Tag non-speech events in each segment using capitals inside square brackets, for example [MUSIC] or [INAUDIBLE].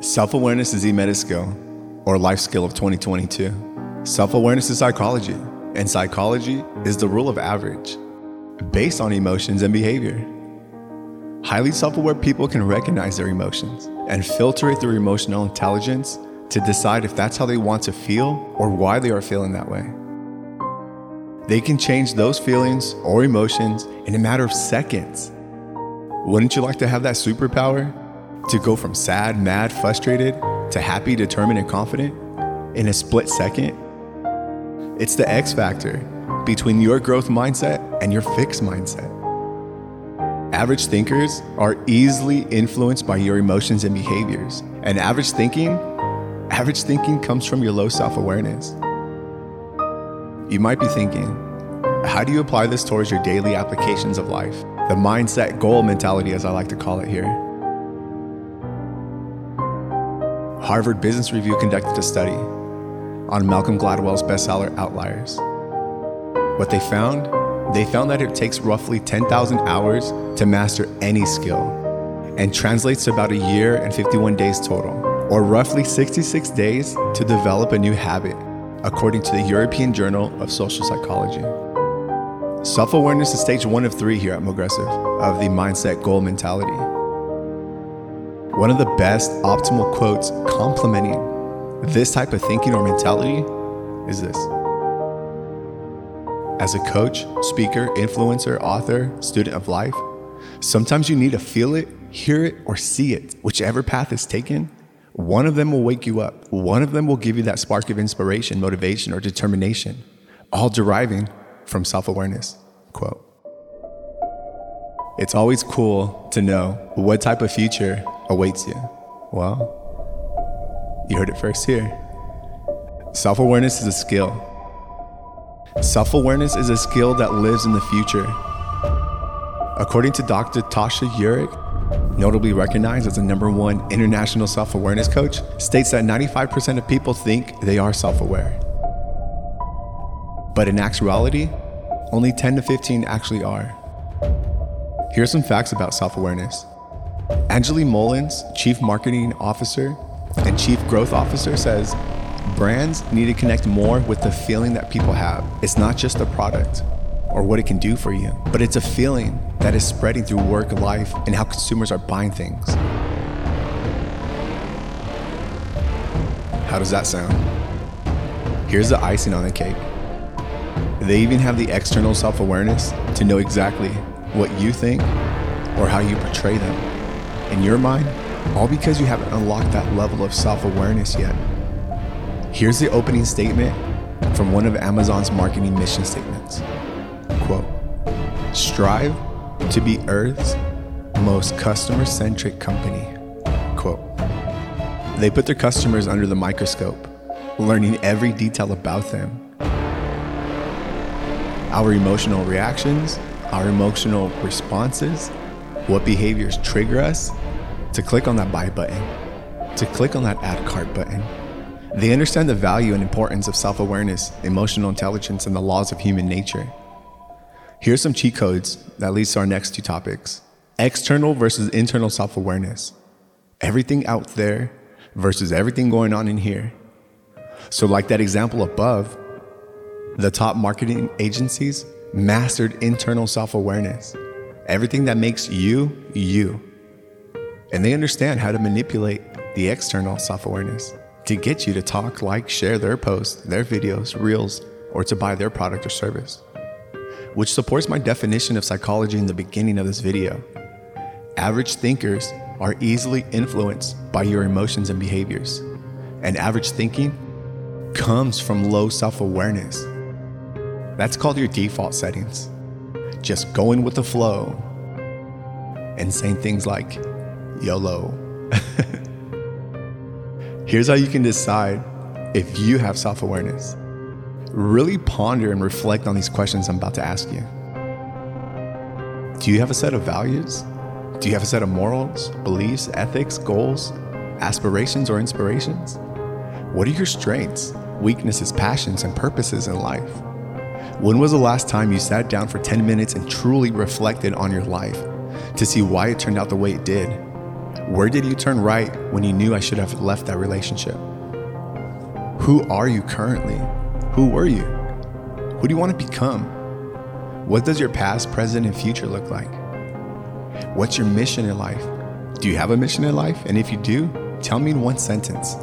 Self awareness is the meta skill or life skill of 2022. Self awareness is psychology, and psychology is the rule of average based on emotions and behavior. Highly self aware people can recognize their emotions and filter it through emotional intelligence to decide if that's how they want to feel or why they are feeling that way. They can change those feelings or emotions in a matter of seconds. Wouldn't you like to have that superpower? To go from sad, mad, frustrated to happy, determined, and confident in a split second? It's the X factor between your growth mindset and your fixed mindset. Average thinkers are easily influenced by your emotions and behaviors. And average thinking, average thinking comes from your low self-awareness. You might be thinking, how do you apply this towards your daily applications of life? The mindset goal mentality, as I like to call it here. Harvard Business Review conducted a study on Malcolm Gladwell's bestseller Outliers. What they found? They found that it takes roughly 10,000 hours to master any skill and translates to about a year and 51 days total, or roughly 66 days to develop a new habit, according to the European Journal of Social Psychology. Self awareness is stage one of three here at Mogressive of the mindset goal mentality. One of the best optimal quotes complementing this type of thinking or mentality is this. As a coach, speaker, influencer, author, student of life, sometimes you need to feel it, hear it, or see it. Whichever path is taken, one of them will wake you up. One of them will give you that spark of inspiration, motivation, or determination, all deriving from self awareness. Quote. It's always cool to know what type of future awaits you. Well, you heard it first here. Self awareness is a skill. Self awareness is a skill that lives in the future. According to Dr. Tasha Eurich, notably recognized as the number one international self awareness coach, states that 95% of people think they are self aware. But in actuality, only 10 to 15 actually are. Here are some facts about self awareness. Angeli Mullins, Chief Marketing Officer and Chief Growth Officer, says brands need to connect more with the feeling that people have. It's not just the product or what it can do for you, but it's a feeling that is spreading through work, life, and how consumers are buying things. How does that sound? Here's the icing on the cake. They even have the external self awareness to know exactly what you think or how you portray them. In your mind, all because you haven't unlocked that level of self awareness yet. Here's the opening statement from one of Amazon's marketing mission statements quote, Strive to be Earth's most customer centric company. Quote, they put their customers under the microscope, learning every detail about them. Our emotional reactions, our emotional responses, what behaviors trigger us to click on that buy button, to click on that add cart button. They understand the value and importance of self awareness, emotional intelligence, and the laws of human nature. Here's some cheat codes that leads to our next two topics external versus internal self awareness. Everything out there versus everything going on in here. So, like that example above, the top marketing agencies mastered internal self awareness. Everything that makes you, you. And they understand how to manipulate the external self awareness to get you to talk, like, share their posts, their videos, reels, or to buy their product or service. Which supports my definition of psychology in the beginning of this video. Average thinkers are easily influenced by your emotions and behaviors. And average thinking comes from low self awareness. That's called your default settings. Just going with the flow and saying things like YOLO. [LAUGHS] Here's how you can decide if you have self awareness. Really ponder and reflect on these questions I'm about to ask you. Do you have a set of values? Do you have a set of morals, beliefs, ethics, goals, aspirations, or inspirations? What are your strengths, weaknesses, passions, and purposes in life? When was the last time you sat down for 10 minutes and truly reflected on your life to see why it turned out the way it did? Where did you turn right when you knew I should have left that relationship? Who are you currently? Who were you? Who do you want to become? What does your past, present, and future look like? What's your mission in life? Do you have a mission in life? And if you do, tell me in one sentence.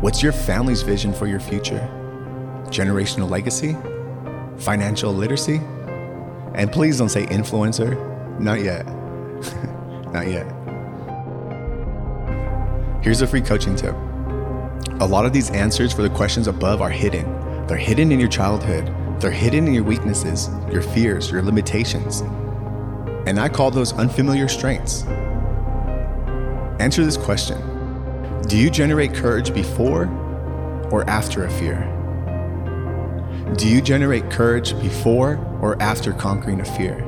What's your family's vision for your future? Generational legacy? Financial literacy? And please don't say influencer. Not yet. [LAUGHS] Not yet. Here's a free coaching tip. A lot of these answers for the questions above are hidden. They're hidden in your childhood. They're hidden in your weaknesses, your fears, your limitations. And I call those unfamiliar strengths. Answer this question Do you generate courage before or after a fear? Do you generate courage before or after conquering a fear?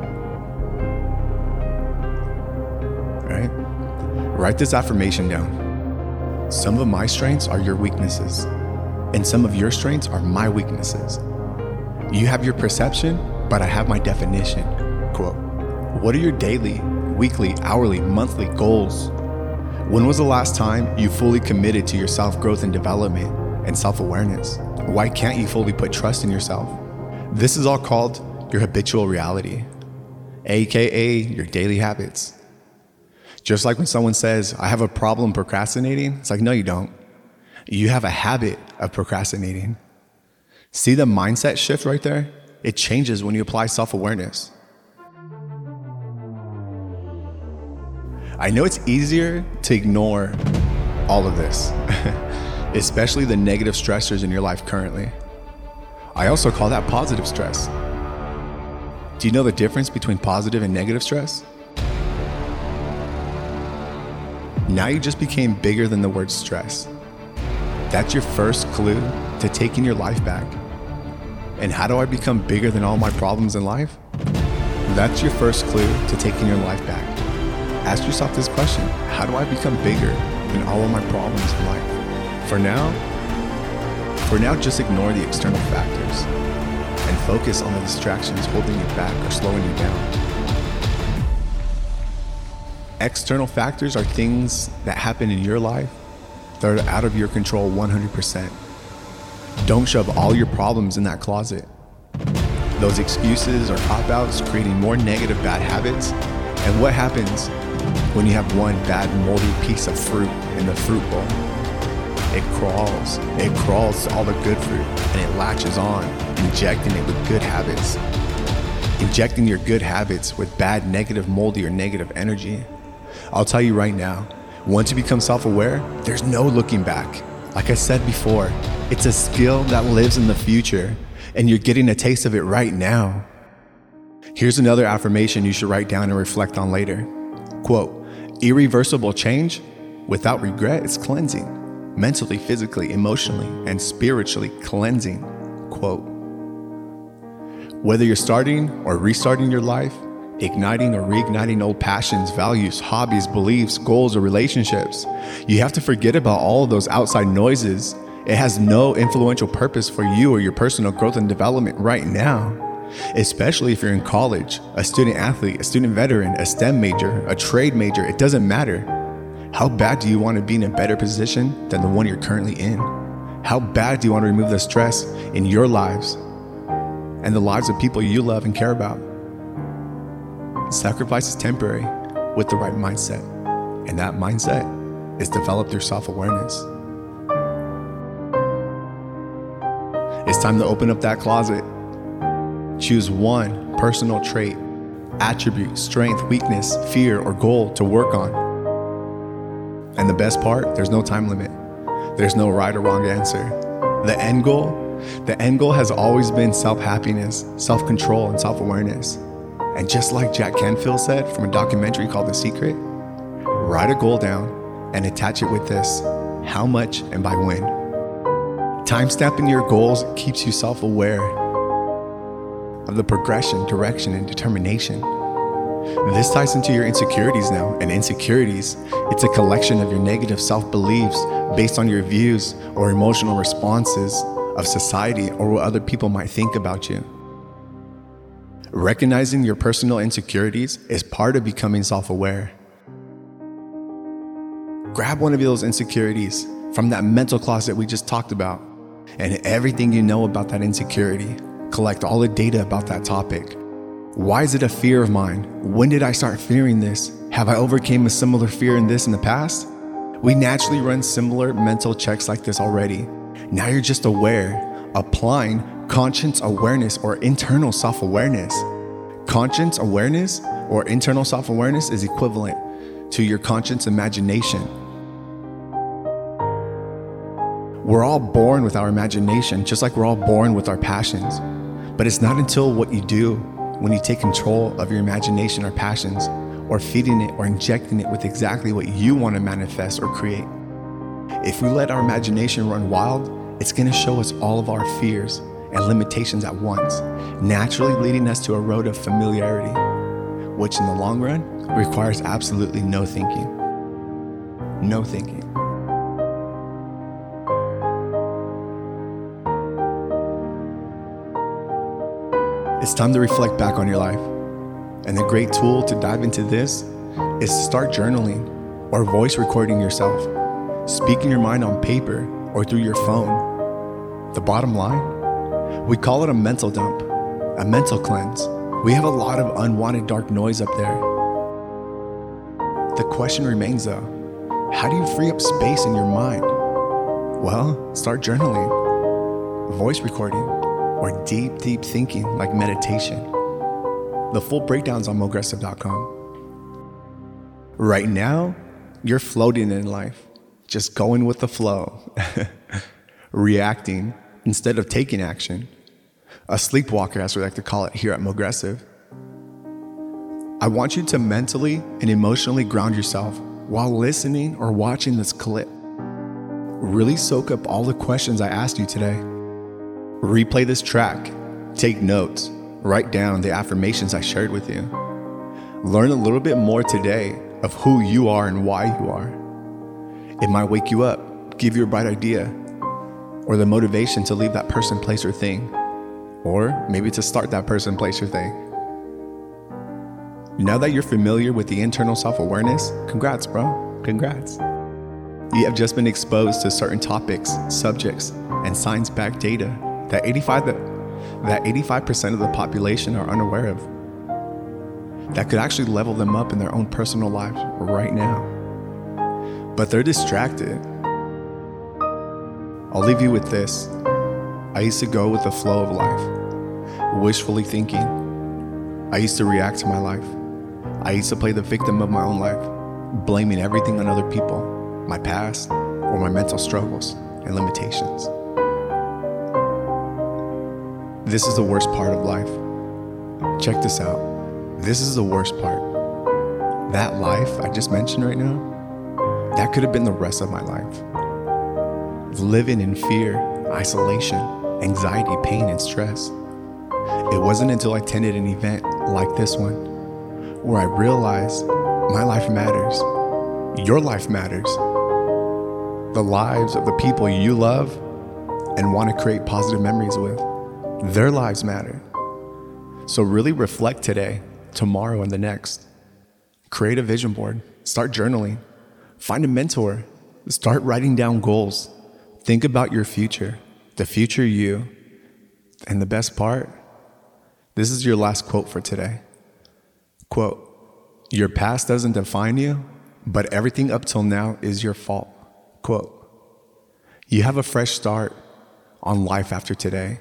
Right? Write this affirmation down. Some of my strengths are your weaknesses, and some of your strengths are my weaknesses. You have your perception, but I have my definition. Quote What are your daily, weekly, hourly, monthly goals? When was the last time you fully committed to your self growth and development and self awareness? Why can't you fully put trust in yourself? This is all called your habitual reality, aka your daily habits. Just like when someone says, I have a problem procrastinating, it's like, no, you don't. You have a habit of procrastinating. See the mindset shift right there? It changes when you apply self awareness. I know it's easier to ignore all of this, [LAUGHS] especially the negative stressors in your life currently. I also call that positive stress. Do you know the difference between positive and negative stress? Now you just became bigger than the word stress. That's your first clue to taking your life back. And how do I become bigger than all my problems in life? That's your first clue to taking your life back. Ask yourself this question How do I become bigger than all of my problems in life? For now, for now, just ignore the external factors and focus on the distractions holding you back or slowing you down. External factors are things that happen in your life that are out of your control 100%. Don't shove all your problems in that closet. Those excuses or cop outs creating more negative bad habits. And what happens when you have one bad moldy piece of fruit in the fruit bowl? It crawls. It crawls to all the good fruit and it latches on, injecting it with good habits. Injecting your good habits with bad, negative, moldy, or negative energy I'll tell you right now, once you become self aware, there's no looking back. Like I said before, it's a skill that lives in the future, and you're getting a taste of it right now. Here's another affirmation you should write down and reflect on later. Quote, irreversible change without regret is cleansing, mentally, physically, emotionally, and spiritually cleansing. Quote, whether you're starting or restarting your life, igniting or reigniting old passions, values, hobbies, beliefs, goals, or relationships. You have to forget about all of those outside noises. It has no influential purpose for you or your personal growth and development right now. Especially if you're in college, a student athlete, a student veteran, a STEM major, a trade major, it doesn't matter. How bad do you want to be in a better position than the one you're currently in? How bad do you want to remove the stress in your lives and the lives of people you love and care about? Sacrifice is temporary with the right mindset. And that mindset is develop through self awareness. It's time to open up that closet. Choose one personal trait, attribute, strength, weakness, fear, or goal to work on. And the best part, there's no time limit. There's no right or wrong answer. The end goal, the end goal has always been self-happiness, self-control, and self-awareness. And just like Jack Canfield said from a documentary called The Secret, write a goal down and attach it with this how much and by when. Time stamping your goals keeps you self aware of the progression, direction, and determination. This ties into your insecurities now. And insecurities, it's a collection of your negative self beliefs based on your views or emotional responses of society or what other people might think about you. Recognizing your personal insecurities is part of becoming self aware. Grab one of those insecurities from that mental closet we just talked about and everything you know about that insecurity. Collect all the data about that topic. Why is it a fear of mine? When did I start fearing this? Have I overcame a similar fear in this in the past? We naturally run similar mental checks like this already. Now you're just aware, applying conscious awareness or internal self awareness. Conscious awareness or internal self awareness is equivalent to your conscious imagination. We're all born with our imagination, just like we're all born with our passions. But it's not until what you do when you take control of your imagination or passions, or feeding it or injecting it with exactly what you want to manifest or create. If we let our imagination run wild, it's going to show us all of our fears and limitations at once, naturally leading us to a road of familiarity, which in the long run requires absolutely no thinking. No thinking. It's time to reflect back on your life. And the great tool to dive into this is to start journaling or voice recording yourself, speaking your mind on paper or through your phone. The bottom line, we call it a mental dump, a mental cleanse. We have a lot of unwanted dark noise up there. The question remains though how do you free up space in your mind? Well, start journaling, voice recording, or deep, deep thinking like meditation. The full breakdown's on mogressive.com. Right now, you're floating in life, just going with the flow, [LAUGHS] reacting instead of taking action. A sleepwalker, as we like to call it here at Mogressive. I want you to mentally and emotionally ground yourself while listening or watching this clip. Really soak up all the questions I asked you today. Replay this track, take notes, write down the affirmations I shared with you. Learn a little bit more today of who you are and why you are. It might wake you up, give you a bright idea, or the motivation to leave that person, place, or thing, or maybe to start that person, place, or thing. Now that you're familiar with the internal self awareness, congrats, bro. Congrats. You have just been exposed to certain topics, subjects, and science backed data that 85 that 85% of the population are unaware of. That could actually level them up in their own personal lives right now. But they're distracted. I'll leave you with this. I used to go with the flow of life, wishfully thinking. I used to react to my life. I used to play the victim of my own life, blaming everything on other people, my past, or my mental struggles and limitations. This is the worst part of life. Check this out. This is the worst part. That life I just mentioned right now, that could have been the rest of my life. Living in fear, isolation, anxiety, pain, and stress. It wasn't until I attended an event like this one where I realized my life matters. Your life matters. The lives of the people you love and want to create positive memories with. Their lives matter. So really reflect today, tomorrow, and the next. Create a vision board. Start journaling. Find a mentor. Start writing down goals. Think about your future, the future you. And the best part, this is your last quote for today. Quote, your past doesn't define you, but everything up till now is your fault. Quote, you have a fresh start on life after today.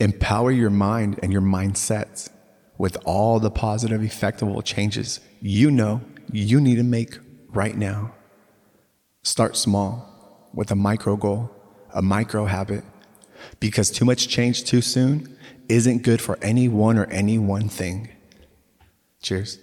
Empower your mind and your mindset with all the positive, effective changes you know you need to make right now. Start small with a micro goal, a micro habit, because too much change too soon isn't good for anyone or any one thing. Cheers.